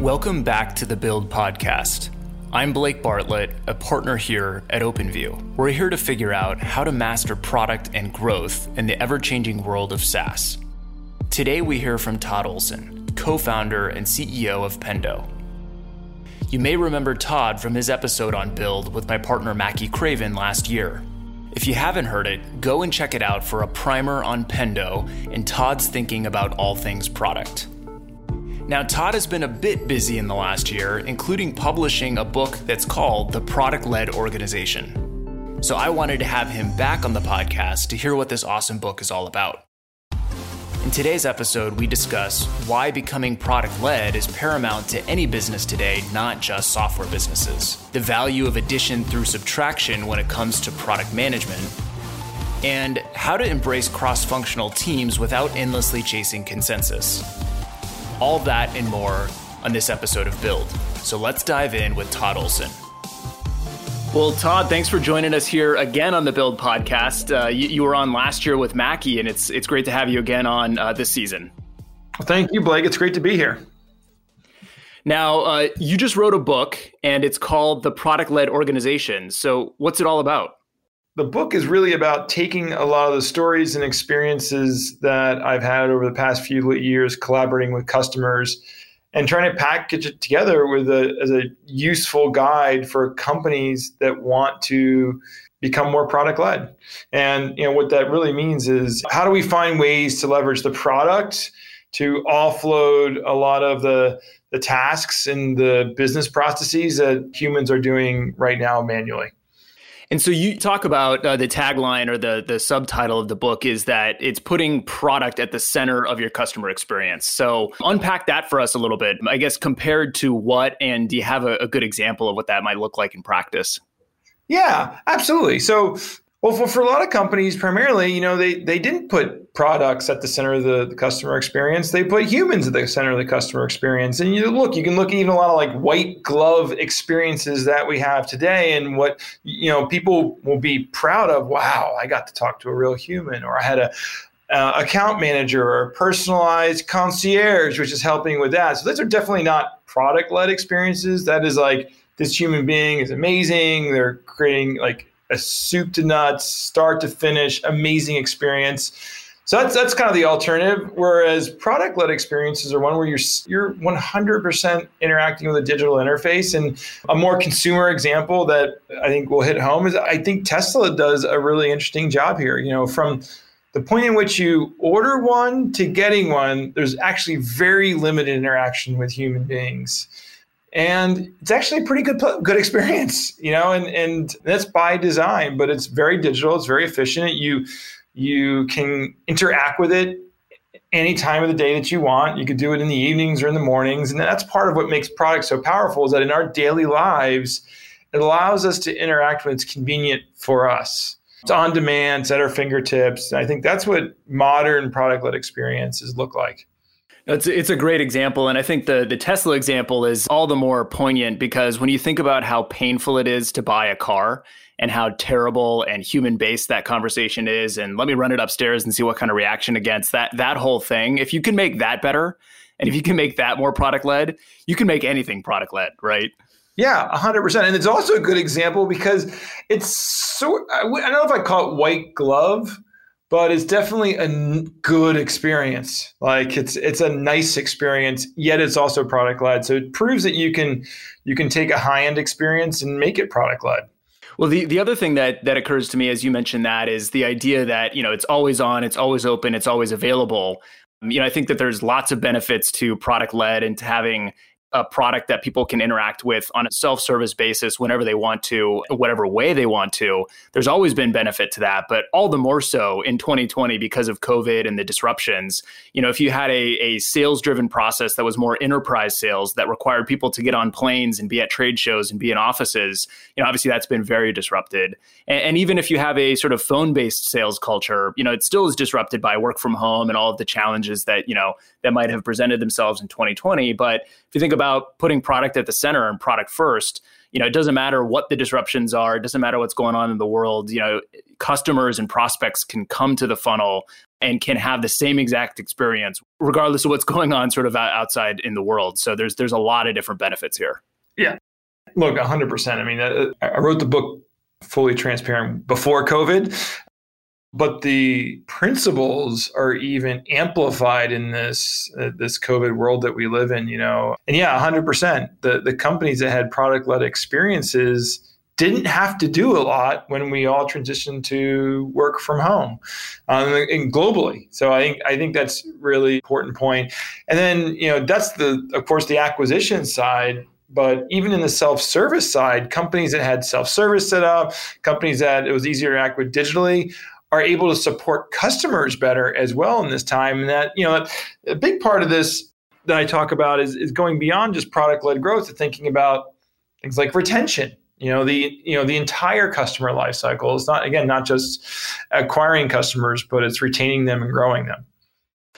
Welcome back to the Build Podcast. I'm Blake Bartlett, a partner here at OpenView. We're here to figure out how to master product and growth in the ever changing world of SaaS. Today, we hear from Todd Olson, co founder and CEO of Pendo. You may remember Todd from his episode on Build with my partner Mackey Craven last year. If you haven't heard it, go and check it out for a primer on Pendo and Todd's thinking about all things product. Now, Todd has been a bit busy in the last year, including publishing a book that's called The Product Led Organization. So I wanted to have him back on the podcast to hear what this awesome book is all about. In today's episode, we discuss why becoming product led is paramount to any business today, not just software businesses, the value of addition through subtraction when it comes to product management, and how to embrace cross functional teams without endlessly chasing consensus. All that and more on this episode of Build. So let's dive in with Todd Olson. Well, Todd, thanks for joining us here again on the Build podcast. Uh, you, you, were on last year with Mackey, and it's it's great to have you again on uh, this season. Thank you, Blake. It's great to be here. Now, uh, you just wrote a book, and it's called The Product Led Organization. So, what's it all about? The book is really about taking a lot of the stories and experiences that I've had over the past few years collaborating with customers and trying to package it together with a, as a useful guide for companies that want to become more product led. And you know what that really means is how do we find ways to leverage the product to offload a lot of the the tasks and the business processes that humans are doing right now manually. And so you talk about uh, the tagline or the the subtitle of the book is that it's putting product at the center of your customer experience. So unpack that for us a little bit. I guess compared to what, and do you have a, a good example of what that might look like in practice? Yeah, absolutely. So well, for, for a lot of companies, primarily, you know, they, they didn't put products at the center of the, the, customer experience. They put humans at the center of the customer experience. And you look, you can look at even a lot of like white glove experiences that we have today, and what you know people will be proud of. Wow, I got to talk to a real human, or I had a uh, account manager or personalized concierge, which is helping with that. So those are definitely not product led experiences. That is like this human being is amazing. They're creating like a soup to nuts, start to finish, amazing experience. So that's that's kind of the alternative. Whereas product led experiences are one where you're you're 100% interacting with a digital interface. And a more consumer example that I think will hit home is I think Tesla does a really interesting job here. You know, from the point in which you order one to getting one, there's actually very limited interaction with human beings and it's actually a pretty good good experience you know and and that's by design but it's very digital it's very efficient you you can interact with it any time of the day that you want. You could do it in the evenings or in the mornings. And that's part of what makes products so powerful is that in our daily lives it allows us to interact when it's convenient for us. It's on demand it's at our fingertips. And i think that's what modern product led experiences look like it's it's a great example, and I think the the Tesla example is all the more poignant because when you think about how painful it is to buy a car and how terrible and human based that conversation is, and let me run it upstairs and see what kind of reaction against that that whole thing. If you can make that better, and if you can make that more product led, you can make anything product led, right? Yeah, 100%. And it's also a good example because it's so, I don't know if I call it white glove, but it's definitely a good experience. Like it's it's a nice experience, yet it's also product led. So it proves that you can you can take a high end experience and make it product led. Well, the, the other thing that that occurs to me as you mentioned that is the idea that you know it's always on, it's always open, it's always available. You know, I think that there's lots of benefits to product led and to having a product that people can interact with on a self-service basis whenever they want to, whatever way they want to. There's always been benefit to that, but all the more so in 2020 because of COVID and the disruptions. You know, if you had a, a sales-driven process that was more enterprise sales that required people to get on planes and be at trade shows and be in offices, you know, obviously that's been very disrupted. And, and even if you have a sort of phone-based sales culture, you know, it still is disrupted by work from home and all of the challenges that you know that might have presented themselves in 2020. But if you think about putting product at the center and product first, you know, it doesn't matter what the disruptions are, it doesn't matter what's going on in the world, you know, customers and prospects can come to the funnel and can have the same exact experience regardless of what's going on sort of outside in the world. So there's there's a lot of different benefits here. Yeah. Look, 100%. I mean, uh, I wrote the book fully transparent before COVID but the principles are even amplified in this uh, this COVID world that we live in. You know, and yeah, hundred percent. The the companies that had product led experiences didn't have to do a lot when we all transitioned to work from home um, and globally. So I think I think that's really important point. And then you know that's the of course the acquisition side. But even in the self-service side, companies that had self-service set up, companies that it was easier to act with digitally, are able to support customers better as well in this time. And that, you know, a big part of this that I talk about is, is going beyond just product led growth to thinking about things like retention. You know, the you know, the entire customer life cycle. It's not again not just acquiring customers, but it's retaining them and growing them.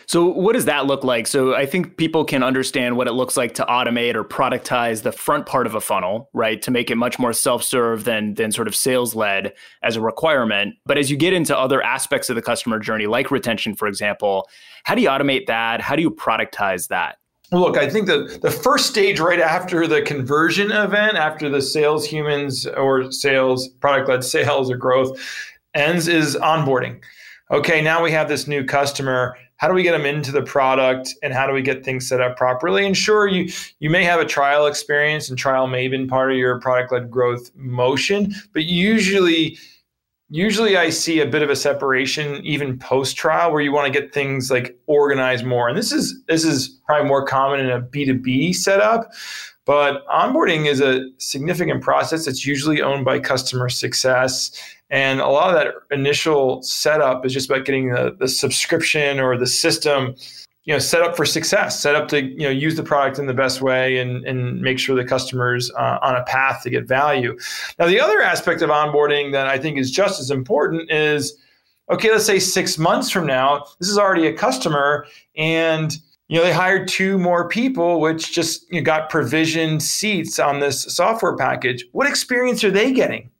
So, what does that look like? So, I think people can understand what it looks like to automate or productize the front part of a funnel, right? To make it much more self-serve than than sort of sales-led as a requirement. But as you get into other aspects of the customer journey, like retention, for example, how do you automate that? How do you productize that? Look, I think the, the first stage right after the conversion event, after the sales humans or sales, product led sales or growth ends, is onboarding. Okay, now we have this new customer how do we get them into the product and how do we get things set up properly? And sure you you may have a trial experience and trial may have been part of your product led growth motion but usually usually i see a bit of a separation even post trial where you want to get things like organized more. And this is this is probably more common in a b2b setup but onboarding is a significant process that's usually owned by customer success and a lot of that initial setup is just about getting the, the subscription or the system, you know, set up for success, set up to, you know, use the product in the best way and, and make sure the customer's uh, on a path to get value. Now, the other aspect of onboarding that I think is just as important is, okay, let's say six months from now, this is already a customer and you know they hired two more people which just you know, got provisioned seats on this software package what experience are they getting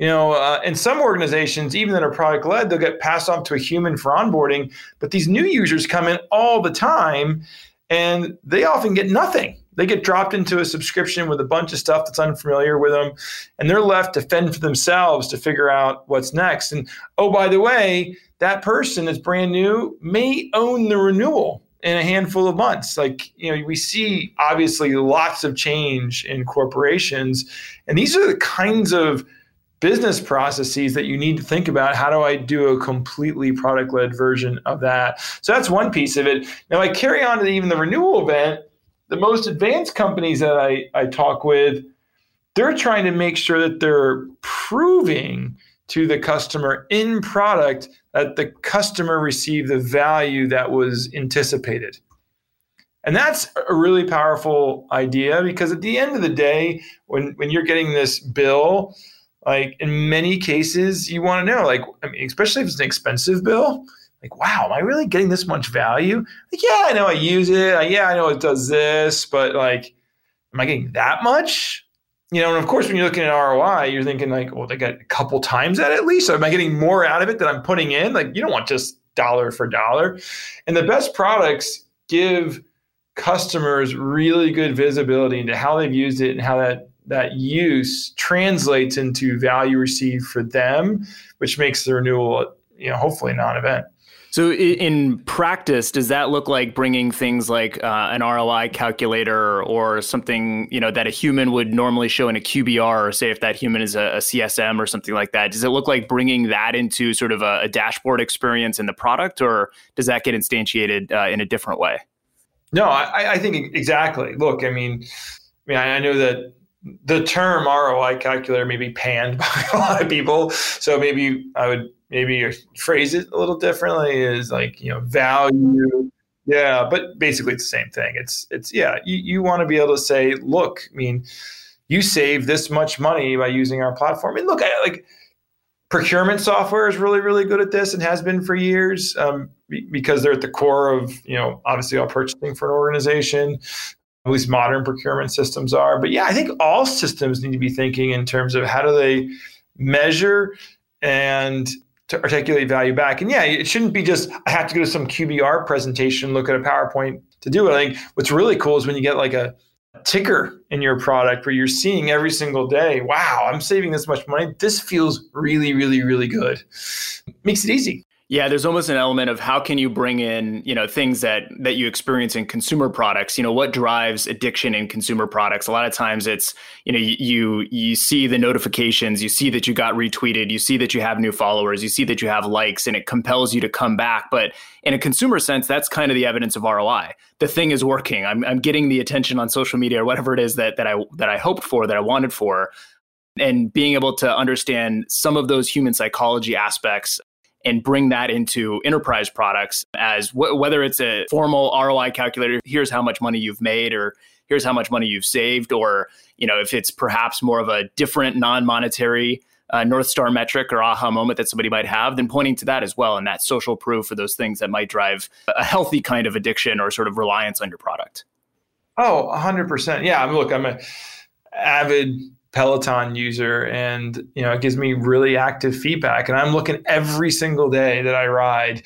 you know, uh, in some organizations, even that are product led, they'll get passed off to a human for onboarding. But these new users come in all the time and they often get nothing. They get dropped into a subscription with a bunch of stuff that's unfamiliar with them, and they're left to fend for themselves to figure out what's next. And oh, by the way, that person that's brand new may own the renewal in a handful of months. Like, you know, we see obviously lots of change in corporations, and these are the kinds of business processes that you need to think about how do I do a completely product led version of that? So that's one piece of it. Now I carry on to the, even the renewal event. The most advanced companies that I, I talk with, they're trying to make sure that they're proving to the customer in product that the customer received the value that was anticipated. And that's a really powerful idea because at the end of the day, when, when you're getting this bill, like in many cases you want to know like I mean, especially if it's an expensive bill like wow am i really getting this much value? Like yeah i know i use it. Uh, yeah i know it does this but like am i getting that much? You know and of course when you're looking at roi you're thinking like well they got a couple times that at least. So am i getting more out of it than i'm putting in? Like you don't want just dollar for dollar. And the best products give customers really good visibility into how they've used it and how that that use translates into value received for them, which makes the renewal, you know, hopefully non-event. So, in practice, does that look like bringing things like uh, an ROI calculator or something you know that a human would normally show in a QBR, or say if that human is a, a CSM or something like that? Does it look like bringing that into sort of a, a dashboard experience in the product, or does that get instantiated uh, in a different way? No, I, I think exactly. Look, I mean, I mean, I know that the term ROI calculator may be panned by a lot of people. So maybe I would maybe phrase it a little differently is like, you know, value. Yeah, but basically it's the same thing. It's it's yeah, you, you want to be able to say, look, I mean, you save this much money by using our platform. And look, I, like procurement software is really really good at this and has been for years um, because they're at the core of you know obviously all purchasing for an organization at least modern procurement systems are. But yeah, I think all systems need to be thinking in terms of how do they measure and to articulate value back. And yeah, it shouldn't be just I have to go to some QBR presentation, look at a PowerPoint to do it. I think what's really cool is when you get like a ticker in your product where you're seeing every single day, wow, I'm saving this much money. This feels really, really, really good. Makes it easy. Yeah, there's almost an element of how can you bring in, you know, things that that you experience in consumer products. You know, what drives addiction in consumer products? A lot of times it's, you know, you you see the notifications, you see that you got retweeted, you see that you have new followers, you see that you have likes and it compels you to come back. But in a consumer sense, that's kind of the evidence of ROI. The thing is working. I'm I'm getting the attention on social media or whatever it is that that I that I hoped for, that I wanted for and being able to understand some of those human psychology aspects and bring that into enterprise products as w- whether it's a formal ROI calculator, here's how much money you've made or here's how much money you've saved or you know if it's perhaps more of a different non-monetary uh, north star metric or aha moment that somebody might have then pointing to that as well and that social proof for those things that might drive a healthy kind of addiction or sort of reliance on your product. Oh 100% yeah I mean, look i'm a avid Peloton user and you know it gives me really active feedback. And I'm looking every single day that I ride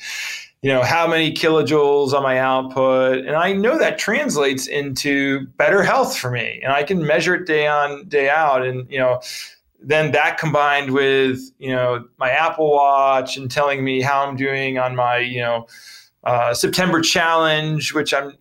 you know how many kilojoules on my output. And I know that translates into better health for me and I can measure it day on day out. And you know then that combined with you know my Apple Watch and telling me how I'm doing on my you know uh, September challenge, which I'm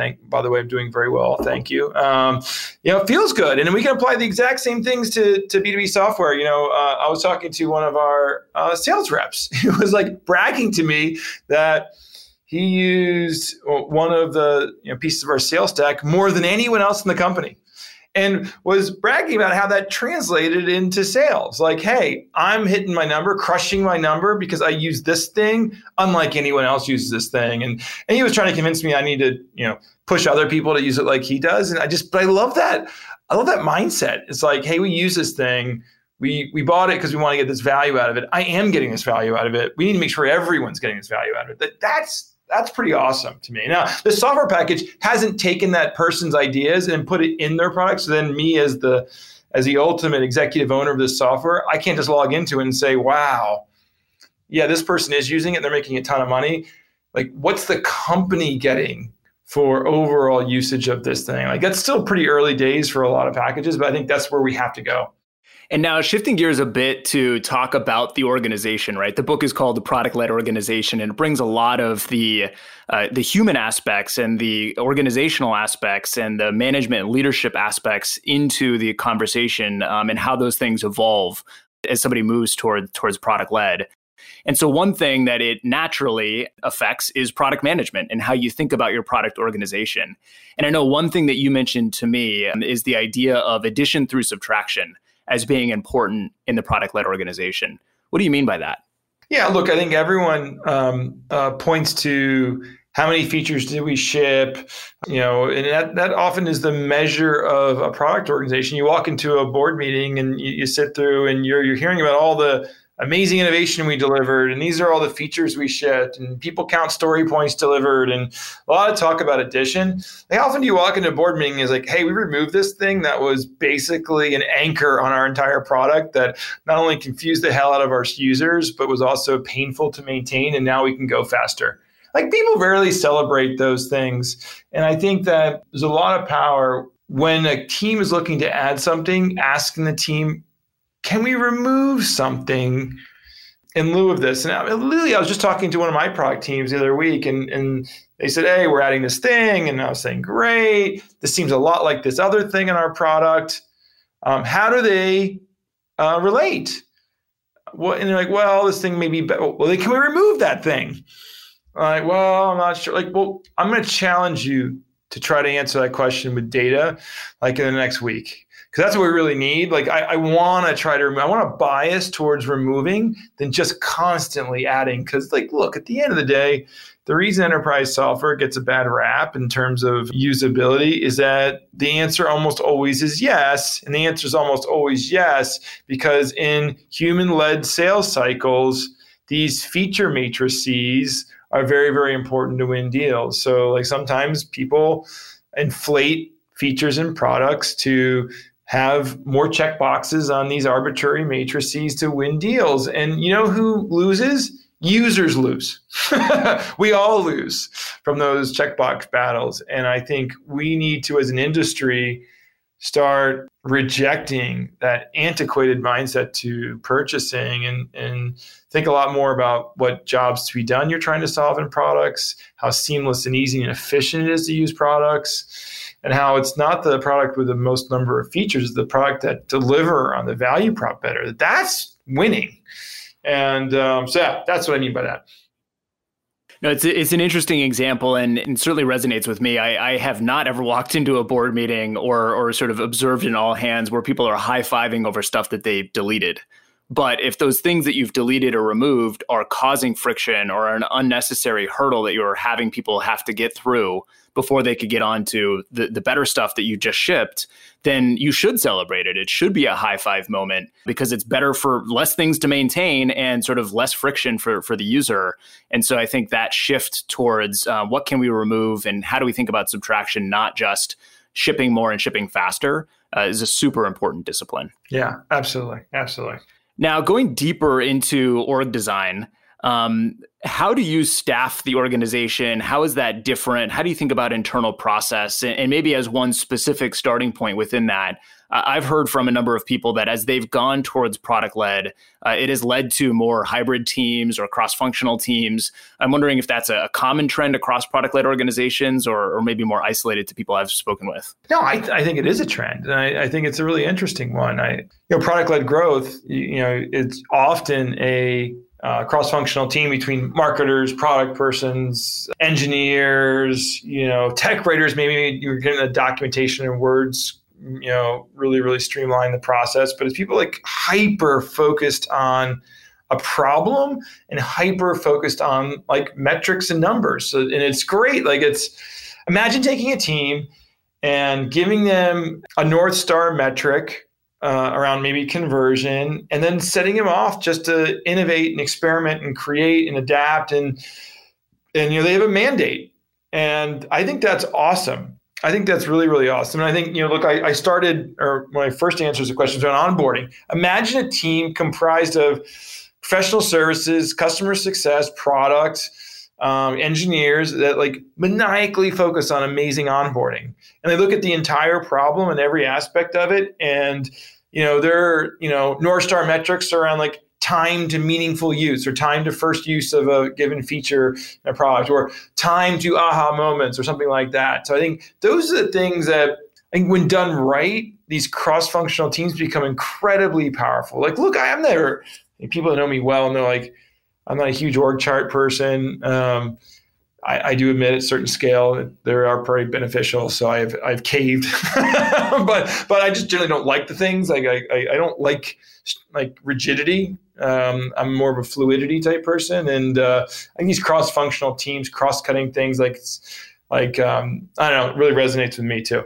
Thank, by the way, I'm doing very well. Thank you. Um, you know, it feels good, and we can apply the exact same things to to B2B software. You know, uh, I was talking to one of our uh, sales reps who was like bragging to me that he used one of the you know, pieces of our sales stack more than anyone else in the company and was bragging about how that translated into sales. Like, hey, I'm hitting my number, crushing my number because I use this thing, unlike anyone else uses this thing. And and he was trying to convince me I need to, you know, push other people to use it like he does. And I just, but I love that. I love that mindset. It's like, hey, we use this thing. We we bought it because we want to get this value out of it. I am getting this value out of it. We need to make sure everyone's getting this value out of it. That that's that's pretty awesome to me. Now, the software package hasn't taken that person's ideas and put it in their product. So then, me as the as the ultimate executive owner of this software, I can't just log into it and say, "Wow, yeah, this person is using it. They're making a ton of money." Like, what's the company getting for overall usage of this thing? Like, that's still pretty early days for a lot of packages, but I think that's where we have to go. And now shifting gears a bit to talk about the organization, right? The book is called The Product Led Organization, and it brings a lot of the uh, the human aspects and the organizational aspects and the management and leadership aspects into the conversation um, and how those things evolve as somebody moves toward towards product led. And so, one thing that it naturally affects is product management and how you think about your product organization. And I know one thing that you mentioned to me um, is the idea of addition through subtraction as being important in the product led organization. What do you mean by that? Yeah, look, I think everyone um, uh, points to how many features did we ship you know and that, that often is the measure of a product organization you walk into a board meeting and you, you sit through and you're, you're hearing about all the amazing innovation we delivered and these are all the features we shipped and people count story points delivered and a lot of talk about addition. Like how often do you walk into a board meeting is like hey we removed this thing that was basically an anchor on our entire product that not only confused the hell out of our users but was also painful to maintain and now we can go faster? Like people rarely celebrate those things and i think that there's a lot of power when a team is looking to add something asking the team can we remove something in lieu of this? And I, literally, I was just talking to one of my product teams the other week, and, and they said, Hey, we're adding this thing. And I was saying, Great. This seems a lot like this other thing in our product. Um, how do they uh, relate? Well, and they're like, Well, this thing may be, better. well, then can we remove that thing? I'm like, well, I'm not sure. Like, well, I'm going to challenge you to try to answer that question with data, like in the next week because that's what we really need. Like I, I want to try to, I want to bias towards removing than just constantly adding. Because like, look, at the end of the day, the reason enterprise software gets a bad rap in terms of usability is that the answer almost always is yes, and the answer is almost always yes because in human-led sales cycles, these feature matrices are very, very important to win deals. So like sometimes people inflate features and products to have more check boxes on these arbitrary matrices to win deals. And you know who loses? Users lose. we all lose from those checkbox battles. And I think we need to, as an industry, start rejecting that antiquated mindset to purchasing and, and think a lot more about what jobs to be done you're trying to solve in products, how seamless and easy and efficient it is to use products, and how it's not the product with the most number of features, the product that deliver on the value prop better. That's winning. And um, so, yeah, that's what I mean by that. No, it's it's an interesting example and, and certainly resonates with me. I, I, have not ever walked into a board meeting or or sort of observed in all hands where people are high fiving over stuff that they deleted. But if those things that you've deleted or removed are causing friction or an unnecessary hurdle that you're having people have to get through before they could get on to the, the better stuff that you just shipped, then you should celebrate it. It should be a high five moment because it's better for less things to maintain and sort of less friction for, for the user. And so I think that shift towards uh, what can we remove and how do we think about subtraction, not just shipping more and shipping faster, uh, is a super important discipline. Yeah, absolutely. Absolutely. Now, going deeper into org design, um, how do you staff the organization? How is that different? How do you think about internal process? And, and maybe as one specific starting point within that, I've heard from a number of people that as they've gone towards product led, uh, it has led to more hybrid teams or cross functional teams. I'm wondering if that's a, a common trend across product led organizations or, or, maybe more isolated to people I've spoken with. No, I, I think it is a trend. And I, I, think it's a really interesting one. I, you know, product led growth, you, you know, it's often a uh, cross-functional team between marketers, product persons, engineers, you know, tech writers. Maybe you're getting the documentation in words, you know, really, really streamline the process. But it's people like hyper focused on a problem and hyper focused on like metrics and numbers. So, and it's great. Like it's imagine taking a team and giving them a north star metric uh, around maybe conversion, and then setting them off just to innovate and experiment and create and adapt and and you know they have a mandate, and I think that's awesome. I think that's really really awesome. And I think you know look, I, I started or my first answers to questions on onboarding. Imagine a team comprised of professional services, customer success, product. Um, engineers that like maniacally focus on amazing onboarding and they look at the entire problem and every aspect of it and you know, their, you know, North Star metrics around like time to meaningful use or time to first use of a given feature in a product or time to aha moments or something like that. So I think those are the things that I think when done right, these cross-functional teams become incredibly powerful. Like, look, I am there. People that know me well know like I'm not a huge org chart person. Um, I, I, do admit at certain scale they are pretty beneficial. So I've I've caved, but but I just generally don't like the things. Like I I, don't like like rigidity. Um, I'm more of a fluidity type person, and uh, I think these cross functional teams, cross cutting things like. Like um, I don't know, it really resonates with me too.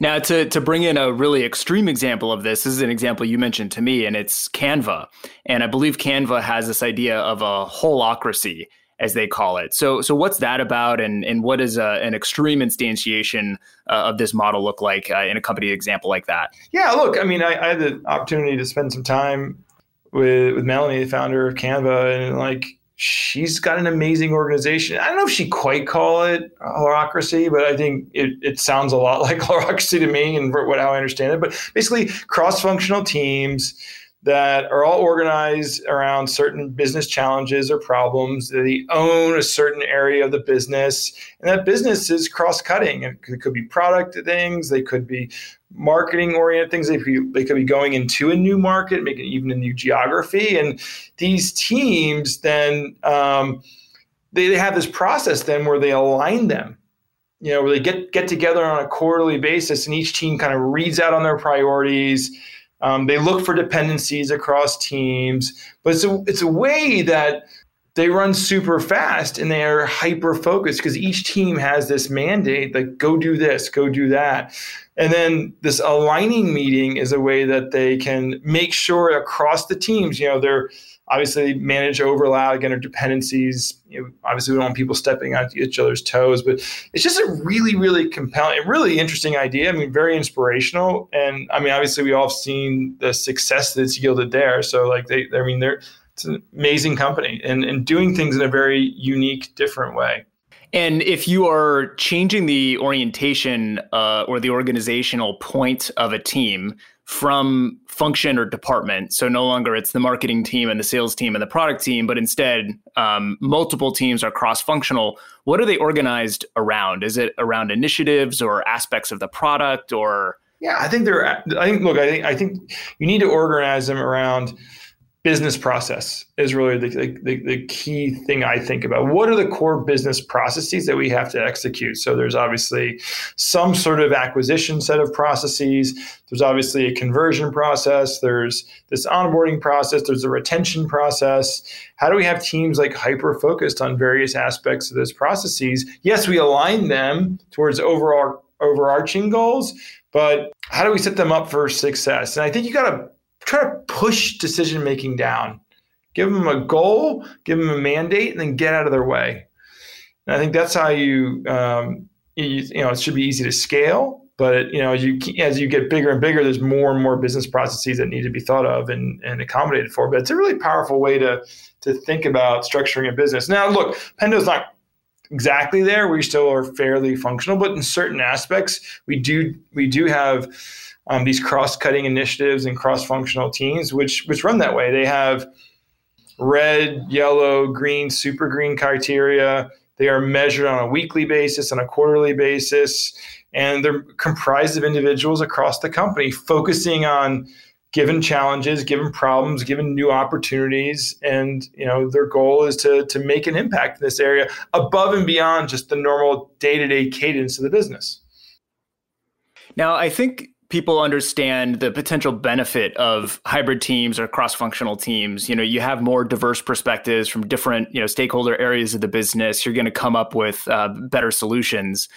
Now, to to bring in a really extreme example of this, this is an example you mentioned to me, and it's Canva. And I believe Canva has this idea of a holacracy, as they call it. So, so what's that about, and and what does uh, an extreme instantiation uh, of this model look like uh, in a company example like that? Yeah, look, I mean, I, I, had the opportunity to spend some time with with Melanie, the founder of Canva, and like she's got an amazing organization. I don't know if she quite call it holacracy, but I think it, it sounds a lot like holacracy to me and what how I understand it. But basically, cross functional teams that are all organized around certain business challenges or problems. They own a certain area of the business, and that business is cross cutting. It could be product things, they could be marketing oriented things. They could, be, they could be going into a new market, making even a new geography. And these teams then um, they, they have this process then where they align them you know, where they get get together on a quarterly basis, and each team kind of reads out on their priorities um, they look for dependencies across teams, but it's a, it's a way that they run super fast and they are hyper focused because each team has this mandate like go do this go do that. And then this aligning meeting is a way that they can make sure across the teams you know they're obviously manage overlap interdependencies you know, obviously we don't want people stepping on each other's toes but it's just a really really compelling really interesting idea. I mean very inspirational. And i mean obviously we all have seen the success that's yielded there. So like they i mean they're it's an amazing company and, and doing things in a very unique, different way. And if you are changing the orientation uh, or the organizational point of a team from function or department, so no longer it's the marketing team and the sales team and the product team, but instead um, multiple teams are cross functional, what are they organized around? Is it around initiatives or aspects of the product or? Yeah, I think they're, I think, look, I think, I think you need to organize them around business process is really the, the, the, key thing I think about. What are the core business processes that we have to execute? So there's obviously some sort of acquisition set of processes. There's obviously a conversion process. There's this onboarding process. There's a retention process. How do we have teams like hyper focused on various aspects of those processes? Yes, we align them towards overall overarching goals, but how do we set them up for success? And I think you got to try to push decision making down. Give them a goal, give them a mandate, and then get out of their way. And I think that's how you, um, you, you know, it should be easy to scale. But you know, as you as you get bigger and bigger, there's more and more business processes that need to be thought of and, and accommodated for. But it's a really powerful way to to think about structuring a business. Now, look, Pendo's not exactly there. We still are fairly functional, but in certain aspects, we do we do have um, these cross-cutting initiatives and cross-functional teams, which which run that way. They have red, yellow, green, super green criteria. They are measured on a weekly basis, on a quarterly basis, and they're comprised of individuals across the company focusing on given challenges, given problems, given new opportunities, and you know their goal is to to make an impact in this area above and beyond just the normal day-to-day cadence of the business. Now, I think people understand the potential benefit of hybrid teams or cross-functional teams. You know you have more diverse perspectives from different you know stakeholder areas of the business. You're going to come up with uh, better solutions.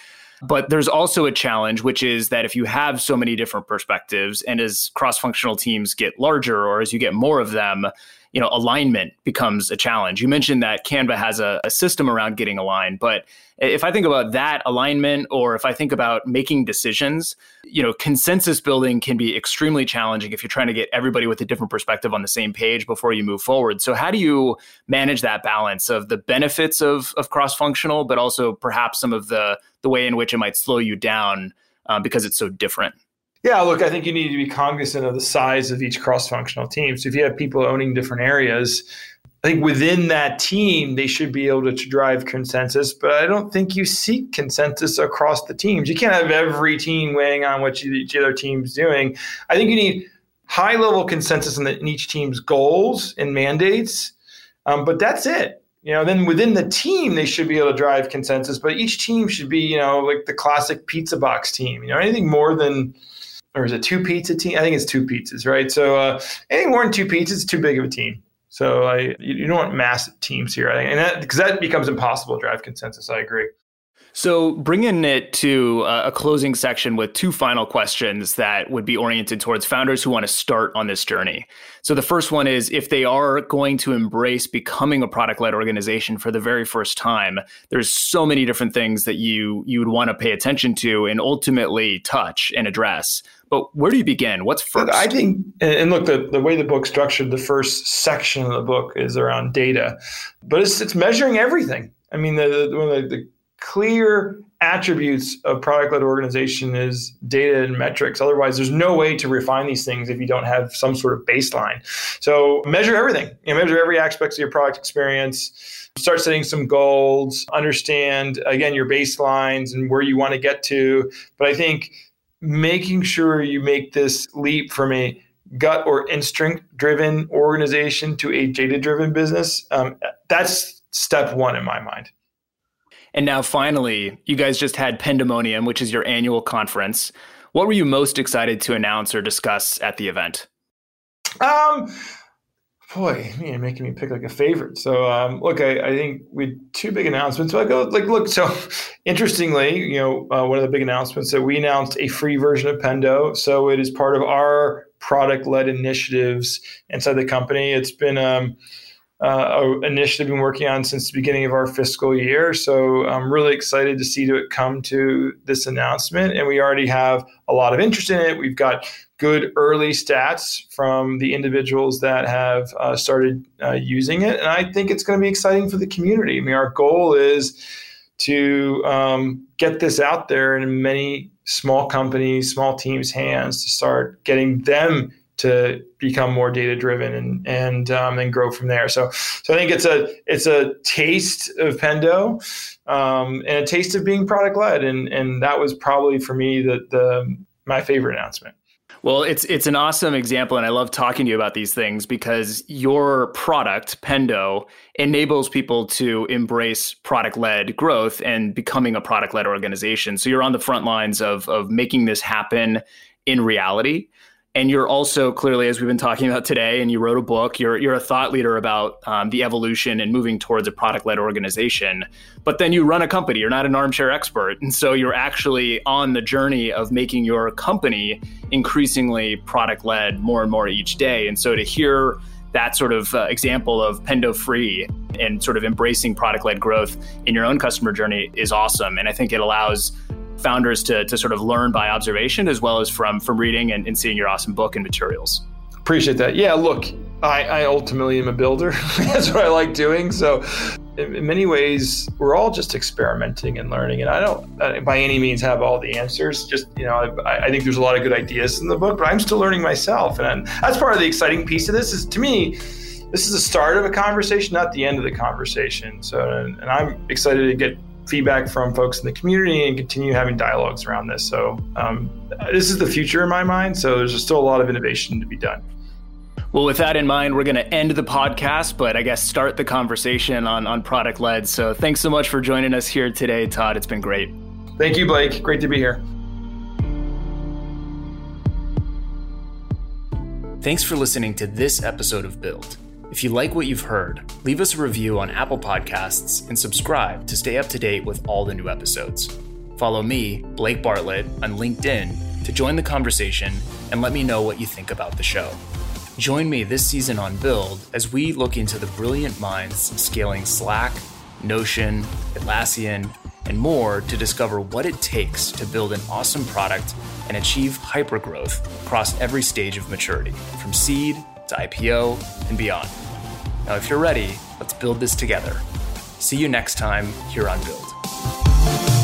But there's also a challenge which is that if you have so many different perspectives and as cross-functional teams get larger or as you get more of them you know alignment becomes a challenge you mentioned that canva has a, a system around getting aligned but if I think about that alignment or if I think about making decisions, you know, consensus building can be extremely challenging if you're trying to get everybody with a different perspective on the same page before you move forward. So how do you manage that balance of the benefits of, of cross-functional, but also perhaps some of the the way in which it might slow you down um, because it's so different? Yeah, look, I think you need to be cognizant of the size of each cross-functional team. So if you have people owning different areas, I think within that team, they should be able to, to drive consensus, but I don't think you seek consensus across the teams. You can't have every team weighing on what each other team's doing. I think you need high level consensus in, the, in each team's goals and mandates, um, but that's it. You know, then within the team, they should be able to drive consensus, but each team should be, you know, like the classic pizza box team. You know, anything more than or is it two pizza team? I think it's two pizzas, right? So uh, anything more than two pizzas is too big of a team. So I, you don't want massive teams here, I think, and that because that becomes impossible to drive consensus. I agree. So, bringing it to a closing section with two final questions that would be oriented towards founders who want to start on this journey. So, the first one is if they are going to embrace becoming a product led organization for the very first time, there's so many different things that you you would want to pay attention to and ultimately touch and address. But where do you begin? What's first? I think, and look, the, the way the book structured, the first section of the book is around data, but it's, it's measuring everything. I mean, the, the, one of the, clear attributes of product led organization is data and metrics. Otherwise, there's no way to refine these things if you don't have some sort of baseline. So measure everything. You know, measure every aspect of your product experience. Start setting some goals. Understand again your baselines and where you want to get to. But I think making sure you make this leap from a gut or instinct driven organization to a data driven business um, that's step one in my mind and now finally, you guys just had Pendemonium, which is your annual conference. What were you most excited to announce or discuss at the event? Um, boy, man, making me pick like a favorite. So, um, look, I, I, think we two big announcements. So I go like, look. So, interestingly, you know, uh, one of the big announcements that we announced a free version of Pendo. So it is part of our product-led initiatives inside the company. It's been um, uh, initiative been working on since the beginning of our fiscal year. So I'm really excited to see it come to this announcement, and we already have a lot of interest in it. We've got good early stats from the individuals that have uh, started uh, using it. And I think it's going to be exciting for the community. I mean, our goal is to um, get this out there in many small companies, small teams' hands to start getting them to become more data driven and and um, and grow from there. So so I think it's a it's a taste of Pendo um, and a taste of being product led, and and that was probably for me the the my favorite announcement. Well, it's it's an awesome example, and I love talking to you about these things because your product, Pendo, enables people to embrace product-led growth and becoming a product-led organization. So you're on the front lines of of making this happen in reality and you're also clearly, as we've been talking about today, and you wrote a book. You're you're a thought leader about um, the evolution and moving towards a product led organization. But then you run a company. You're not an armchair expert, and so you're actually on the journey of making your company increasingly product led more and more each day. And so to hear that sort of uh, example of Pendo free and sort of embracing product led growth in your own customer journey is awesome. And I think it allows founders to, to sort of learn by observation as well as from from reading and, and seeing your awesome book and materials. Appreciate that. Yeah, look, I, I ultimately am a builder. That's what I like doing. So, in, many ways, we're all just experimenting and learning. And I don't, by any means, have all the answers. Just you know, I, I, think there's a lot of good ideas in the book, but I'm still learning myself. And that's part of the exciting piece of this. Is to me, this is the start of a conversation, not the end of the conversation. So, and, and I'm excited to get feedback from folks in the community and continue having dialogues around this. So um, this is the future in my mind. So there's still a lot of innovation to be done. Well, with that in mind, we're going to end the podcast, but I guess start the conversation on, on product led. So thanks so much for joining us here today, Todd. It's been great. Thank you, Blake. Great to be here. Thanks for listening to this episode of Build. If you like what you've heard, leave us a review on Apple Podcasts and subscribe to stay up to date with all the new episodes. Follow me, Blake Bartlett, on LinkedIn to join the conversation and let me know what you think about the show. Join me this season on Build as we look into the brilliant minds scaling Slack, Notion, Atlassian, and more to discover what it takes to build an awesome product and achieve hypergrowth across every stage of maturity, from seed to IPO and beyond. Now, if you're ready, let's build this together. See you next time here on Build.